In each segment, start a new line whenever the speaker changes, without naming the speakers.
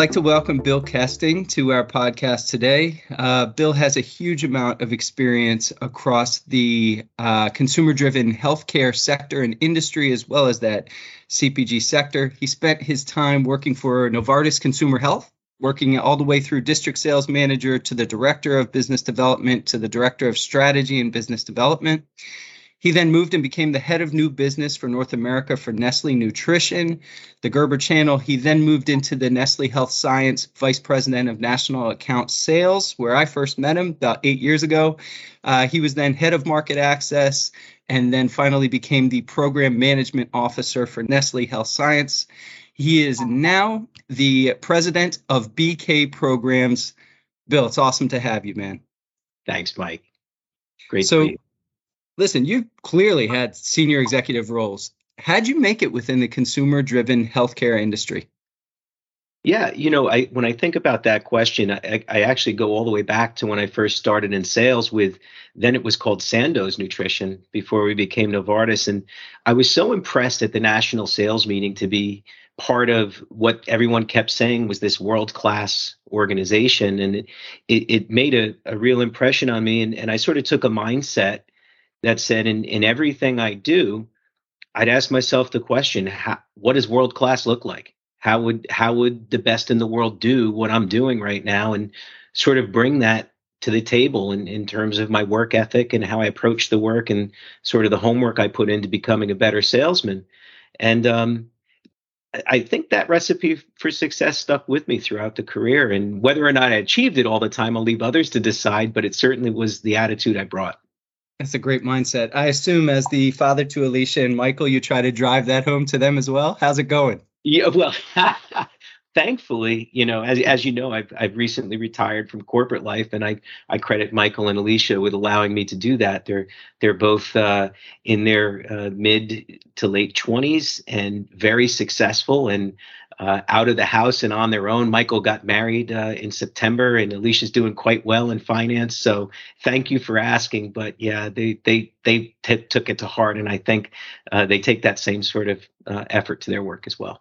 like to welcome Bill Kesting to our podcast today. Uh, Bill has a huge amount of experience across the uh, consumer driven healthcare sector and industry, as well as that CPG sector. He spent his time working for Novartis Consumer Health, working all the way through district sales manager to the director of business development to the director of strategy and business development. He then moved and became the head of new business for North America for Nestle Nutrition, the Gerber Channel. He then moved into the Nestle Health Science Vice President of National Account Sales, where I first met him about eight years ago. Uh, he was then head of market access and then finally became the program management officer for Nestle Health Science. He is now the president of BK Programs. Bill, it's awesome to have you, man.
Thanks, Mike. Great.
So, listen, you've clearly had senior executive roles. How'd you make it within the consumer driven healthcare industry?
Yeah, you know, I when I think about that question, I, I actually go all the way back to when I first started in sales with then it was called Sandoz Nutrition before we became Novartis. And I was so impressed at the national sales meeting to be part of what everyone kept saying was this world class organization. And it, it, it made a, a real impression on me. And, and I sort of took a mindset that said in, in everything I do, I'd ask myself the question, how, what does world class look like? How would how would the best in the world do what I'm doing right now and sort of bring that to the table in, in terms of my work ethic and how I approach the work and sort of the homework I put into becoming a better salesman. And um, I think that recipe for success stuck with me throughout the career. And whether or not I achieved it all the time, I'll leave others to decide, but it certainly was the attitude I brought.
That's a great mindset. I assume, as the father to Alicia and Michael, you try to drive that home to them as well. How's it going?
Yeah, well, thankfully, you know, as as you know, I've I've recently retired from corporate life, and I I credit Michael and Alicia with allowing me to do that. They're they're both uh, in their uh, mid to late twenties and very successful, and uh, out of the house and on their own. Michael got married uh, in September, and Alicia's doing quite well in finance. So thank you for asking. But yeah, they they they t- took it to heart, and I think uh, they take that same sort of uh, effort to their work as well.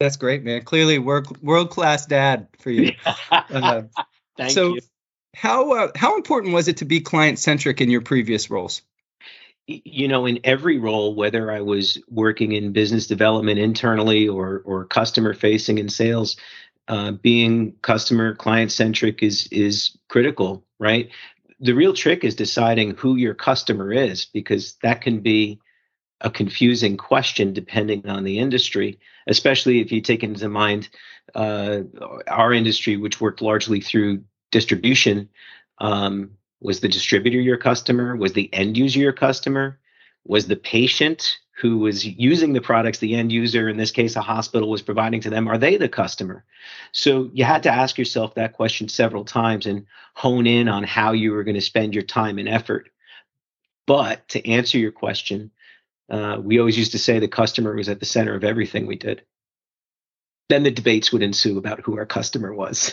That's great, man. Clearly, world world class dad for you.
Uh, thank
so
you.
how uh, how important was it to be client centric in your previous roles?
You know in every role whether i was working in business development internally or or customer facing in sales uh, being customer client centric is is critical right? The real trick is deciding who your customer is because that can be a confusing question depending on the industry especially if you take into mind uh, our industry which worked largely through distribution um, was the distributor your customer? Was the end user your customer? Was the patient who was using the products the end user, in this case a hospital, was providing to them, are they the customer? So you had to ask yourself that question several times and hone in on how you were going to spend your time and effort. But to answer your question, uh, we always used to say the customer was at the center of everything we did then the debates would ensue about who our customer was.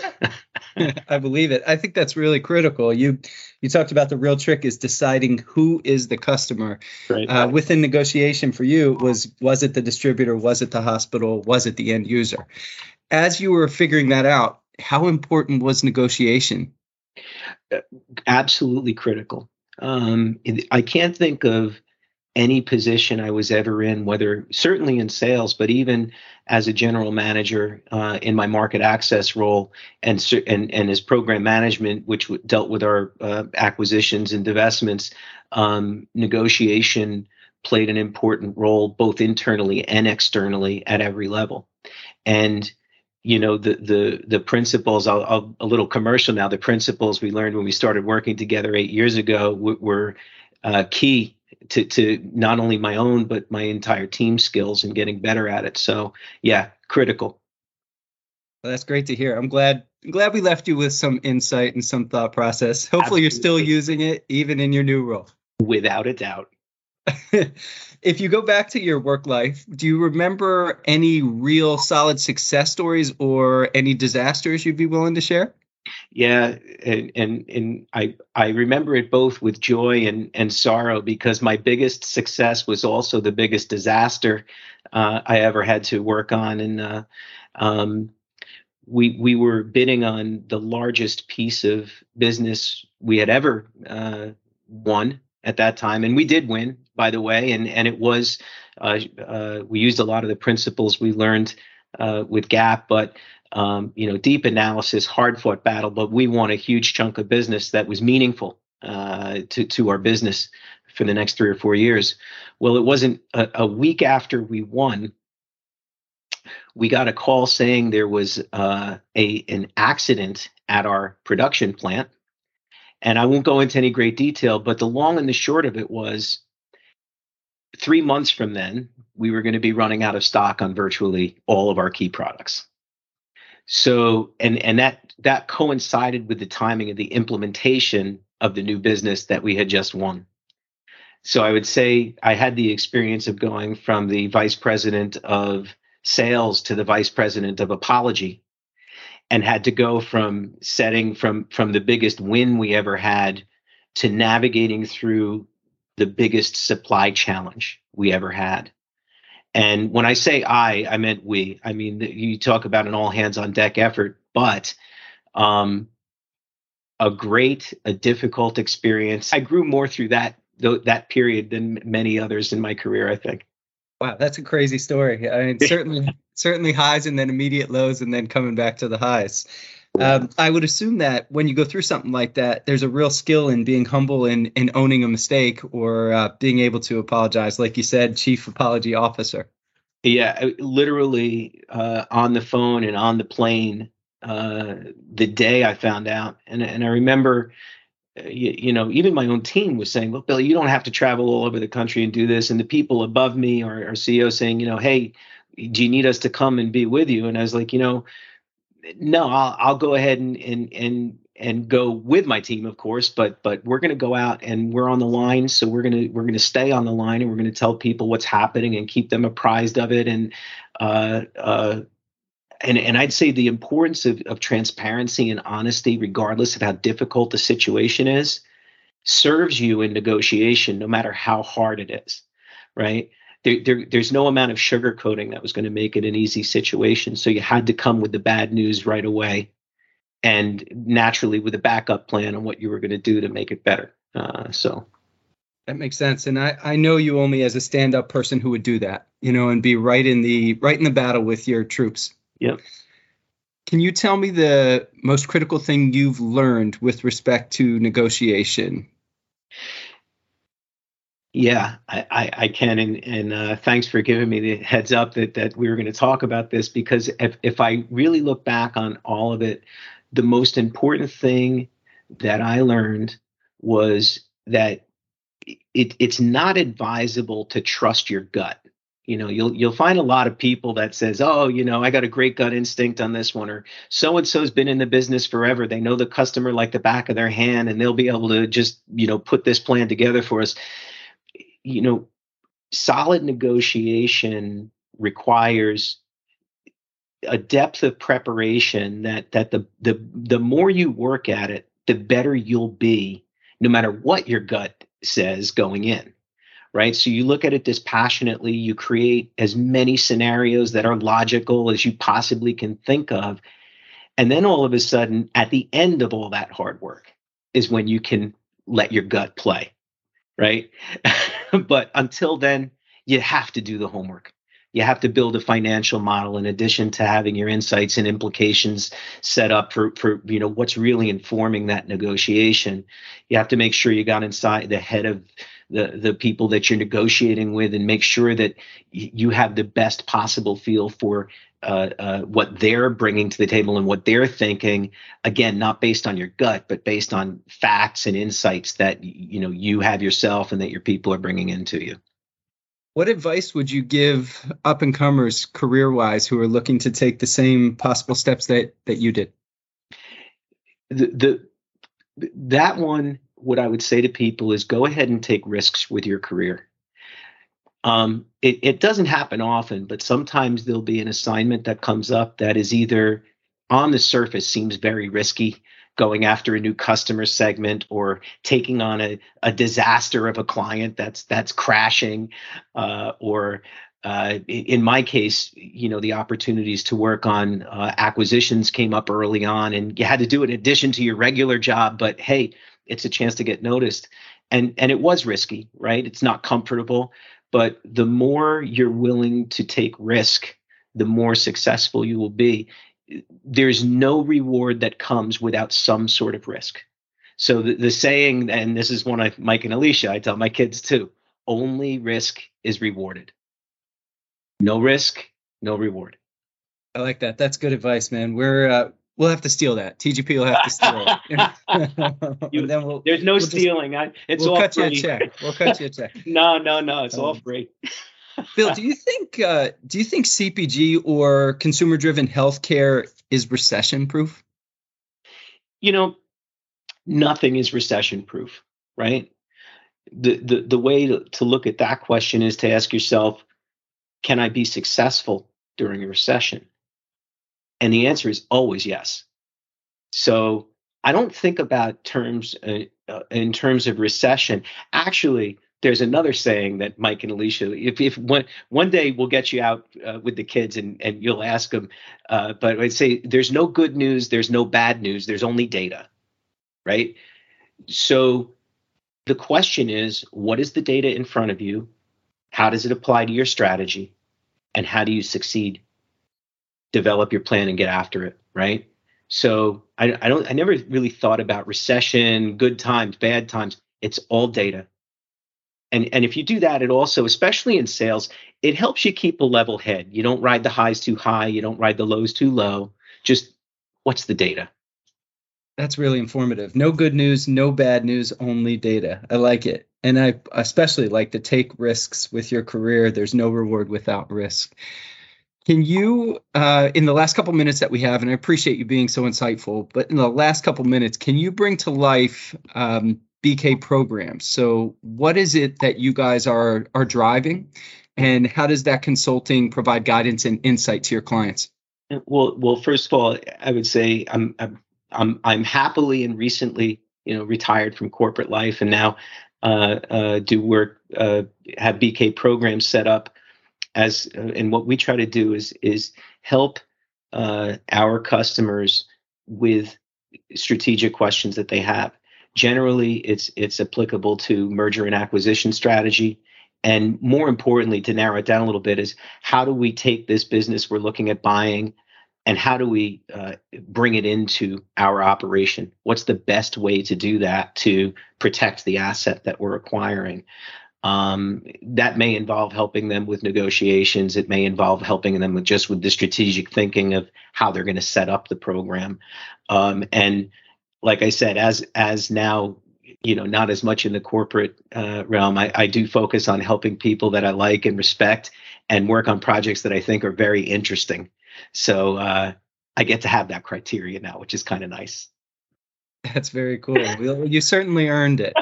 I believe it. I think that's really critical. You you talked about the real trick is deciding who is the customer. Right. Uh, within negotiation for you was was it the distributor, was it the hospital, was it the end user? As you were figuring that out, how important was negotiation?
Uh, absolutely critical. Um, I can't think of any position I was ever in, whether certainly in sales, but even as a general manager uh, in my market access role and and and as program management, which dealt with our uh, acquisitions and divestments, um, negotiation played an important role both internally and externally at every level, and you know the the the principles I'll, I'll, a little commercial now the principles we learned when we started working together eight years ago were uh, key to to not only my own but my entire team skills and getting better at it. So yeah, critical.
Well, that's great to hear. I'm glad I'm glad we left you with some insight and some thought process. Hopefully Absolutely. you're still using it even in your new role.
Without a doubt.
if you go back to your work life, do you remember any real solid success stories or any disasters you'd be willing to share?
Yeah, and, and and I I remember it both with joy and and sorrow because my biggest success was also the biggest disaster uh, I ever had to work on, and uh, um, we we were bidding on the largest piece of business we had ever uh, won at that time, and we did win, by the way, and and it was uh, uh, we used a lot of the principles we learned uh, with GAP, but um, you know, deep analysis, hard fought battle, but we won a huge chunk of business that was meaningful uh, to to our business for the next three or four years. Well, it wasn't a, a week after we won we got a call saying there was uh, a an accident at our production plant, and I won't go into any great detail, but the long and the short of it was three months from then we were going to be running out of stock on virtually all of our key products. So and and that that coincided with the timing of the implementation of the new business that we had just won. So I would say I had the experience of going from the vice president of sales to the vice president of apology and had to go from setting from from the biggest win we ever had to navigating through the biggest supply challenge we ever had and when i say i i meant we i mean you talk about an all hands on deck effort but um a great a difficult experience i grew more through that that period than many others in my career i think
Wow, that's a crazy story. I mean, certainly, certainly highs and then immediate lows and then coming back to the highs. Um, I would assume that when you go through something like that, there's a real skill in being humble and, in owning a mistake or uh, being able to apologize. Like you said, chief apology officer.
Yeah, literally uh, on the phone and on the plane uh, the day I found out, and and I remember uh, you, you, know, even my own team was saying, "Look, Billy, you don't have to travel all over the country and do this." And the people above me, or our CEO, saying, "You know, hey, do you need us to come and be with you?" And I was like, you know, no, I'll I'll go ahead and and and and go with my team, of course, but but we're going to go out and we're on the line, so we're going to we're going to stay on the line and we're going to tell people what's happening and keep them apprised of it and uh, uh, and and I'd say the importance of, of transparency and honesty, regardless of how difficult the situation is, serves you in negotiation, no matter how hard it is, right? There, there, there's no amount of sugarcoating that was going to make it an easy situation. So you had to come with the bad news right away, and naturally with a backup plan on what you were going to do to make it better. Uh, so
that makes sense. And I, I know you only as a stand-up person who would do that, you know, and be right in the right in the battle with your troops.
Yep.
Can you tell me the most critical thing you've learned with respect to negotiation?
Yeah, I, I, can, and, and uh, thanks for giving me the heads up that that we were going to talk about this because if if I really look back on all of it, the most important thing that I learned was that it, it's not advisable to trust your gut. You know you'll you'll find a lot of people that says oh you know i got a great gut instinct on this one or so and so's been in the business forever. They know the customer like the back of their hand and they'll be able to just you know put this plan together for us you know solid negotiation requires a depth of preparation that that the the the more you work at it the better you'll be no matter what your gut says going in right? So you look at it dispassionately, you create as many scenarios that are logical as you possibly can think of. And then all of a sudden, at the end of all that hard work, is when you can let your gut play, right? but until then, you have to do the homework. You have to build a financial model in addition to having your insights and implications set up for, for you know what's really informing that negotiation. You have to make sure you got inside the head of the the people that you're negotiating with and make sure that you have the best possible feel for uh, uh, what they're bringing to the table and what they're thinking again not based on your gut but based on facts and insights that you know you have yourself and that your people are bringing into you
what advice would you give up and comers career wise who are looking to take the same possible steps that that you did
the, the that one what I would say to people is go ahead and take risks with your career. Um, it, it doesn't happen often, but sometimes there'll be an assignment that comes up that is either on the surface seems very risky, going after a new customer segment or taking on a, a disaster of a client that's that's crashing, uh, or uh, in my case, you know, the opportunities to work on uh, acquisitions came up early on, and you had to do it in addition to your regular job. But hey, it's a chance to get noticed, and and it was risky, right? It's not comfortable, but the more you're willing to take risk, the more successful you will be. There's no reward that comes without some sort of risk. So the, the saying, and this is one of Mike and Alicia, I tell my kids too: only risk is rewarded no risk, no reward.
I like that. That's good advice, man. We're uh, we'll have to steal that. TGP will have to steal
it. you, then we'll, there's no we'll stealing. Just, I, it's
we'll
all
cut
free.
you a check. We'll cut you a check.
no, no, no. It's um, all free.
Bill, do you think uh, do you think CPG or consumer driven healthcare is recession proof?
You know, nothing is recession proof, right? The, the the way to, to look at that question is to ask yourself, can I be successful during a recession? And the answer is always yes. So I don't think about terms uh, uh, in terms of recession. Actually, there's another saying that Mike and Alicia, if, if one, one day we'll get you out uh, with the kids and, and you'll ask them, uh, but I'd say there's no good news, there's no bad news, there's only data, right? So the question is, what is the data in front of you? How does it apply to your strategy? And how do you succeed? Develop your plan and get after it, right? So I, I don't I never really thought about recession, good times, bad times. It's all data. And, and if you do that, it also, especially in sales, it helps you keep a level head. You don't ride the highs too high, you don't ride the lows too low. Just what's the data?
That's really informative. No good news, no bad news, only data. I like it. And I especially like to take risks with your career. There's no reward without risk. Can you, uh, in the last couple minutes that we have, and I appreciate you being so insightful, but in the last couple minutes, can you bring to life um, BK programs? So, what is it that you guys are are driving, and how does that consulting provide guidance and insight to your clients?
Well, well, first of all, I would say I'm, I'm I'm I'm happily and recently you know retired from corporate life and now uh, uh, do work uh, have BK programs set up as and what we try to do is is help uh, our customers with strategic questions that they have. Generally, it's it's applicable to merger and acquisition strategy. And more importantly, to narrow it down a little bit, is how do we take this business we're looking at buying and how do we uh, bring it into our operation what's the best way to do that to protect the asset that we're acquiring um, that may involve helping them with negotiations. It may involve helping them with just with the strategic thinking of how they're going to set up the program. Um, and like i said as as now you know not as much in the corporate uh, realm I, I do focus on helping people that i like and respect and work on projects that i think are very interesting. So uh, I get to have that criteria now, which is kind of nice.
That's very cool. well, you certainly earned it.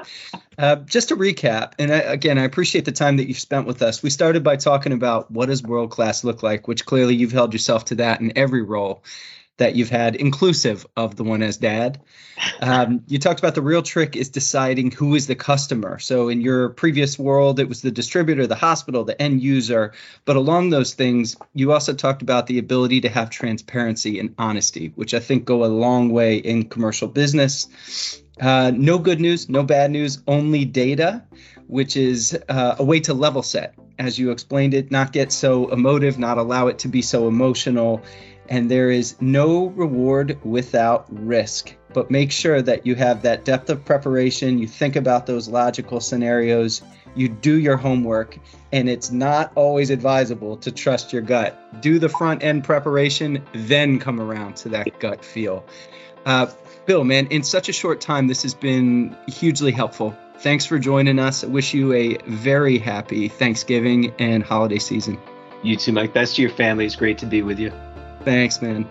Uh, just to recap, and I, again, I appreciate the time that you've spent with us. We started by talking about what does world class look like, which clearly you've held yourself to that in every role that you've had, inclusive of the one as dad. Um, you talked about the real trick is deciding who is the customer. So in your previous world, it was the distributor, the hospital, the end user. But along those things, you also talked about the ability to have transparency and honesty, which I think go a long way in commercial business. Uh, no good news, no bad news, only data, which is uh, a way to level set, as you explained it, not get so emotive, not allow it to be so emotional, and there is no reward without risk. But make sure that you have that depth of preparation, you think about those logical scenarios, you do your homework, and it's not always advisable to trust your gut. Do the front end preparation, then come around to that gut feel. Uh, Bill, man, in such a short time, this has been hugely helpful. Thanks for joining us. I wish you a very happy Thanksgiving and holiday season.
You too, Mike. Best to your family. It's great to be with you.
Thanks, man.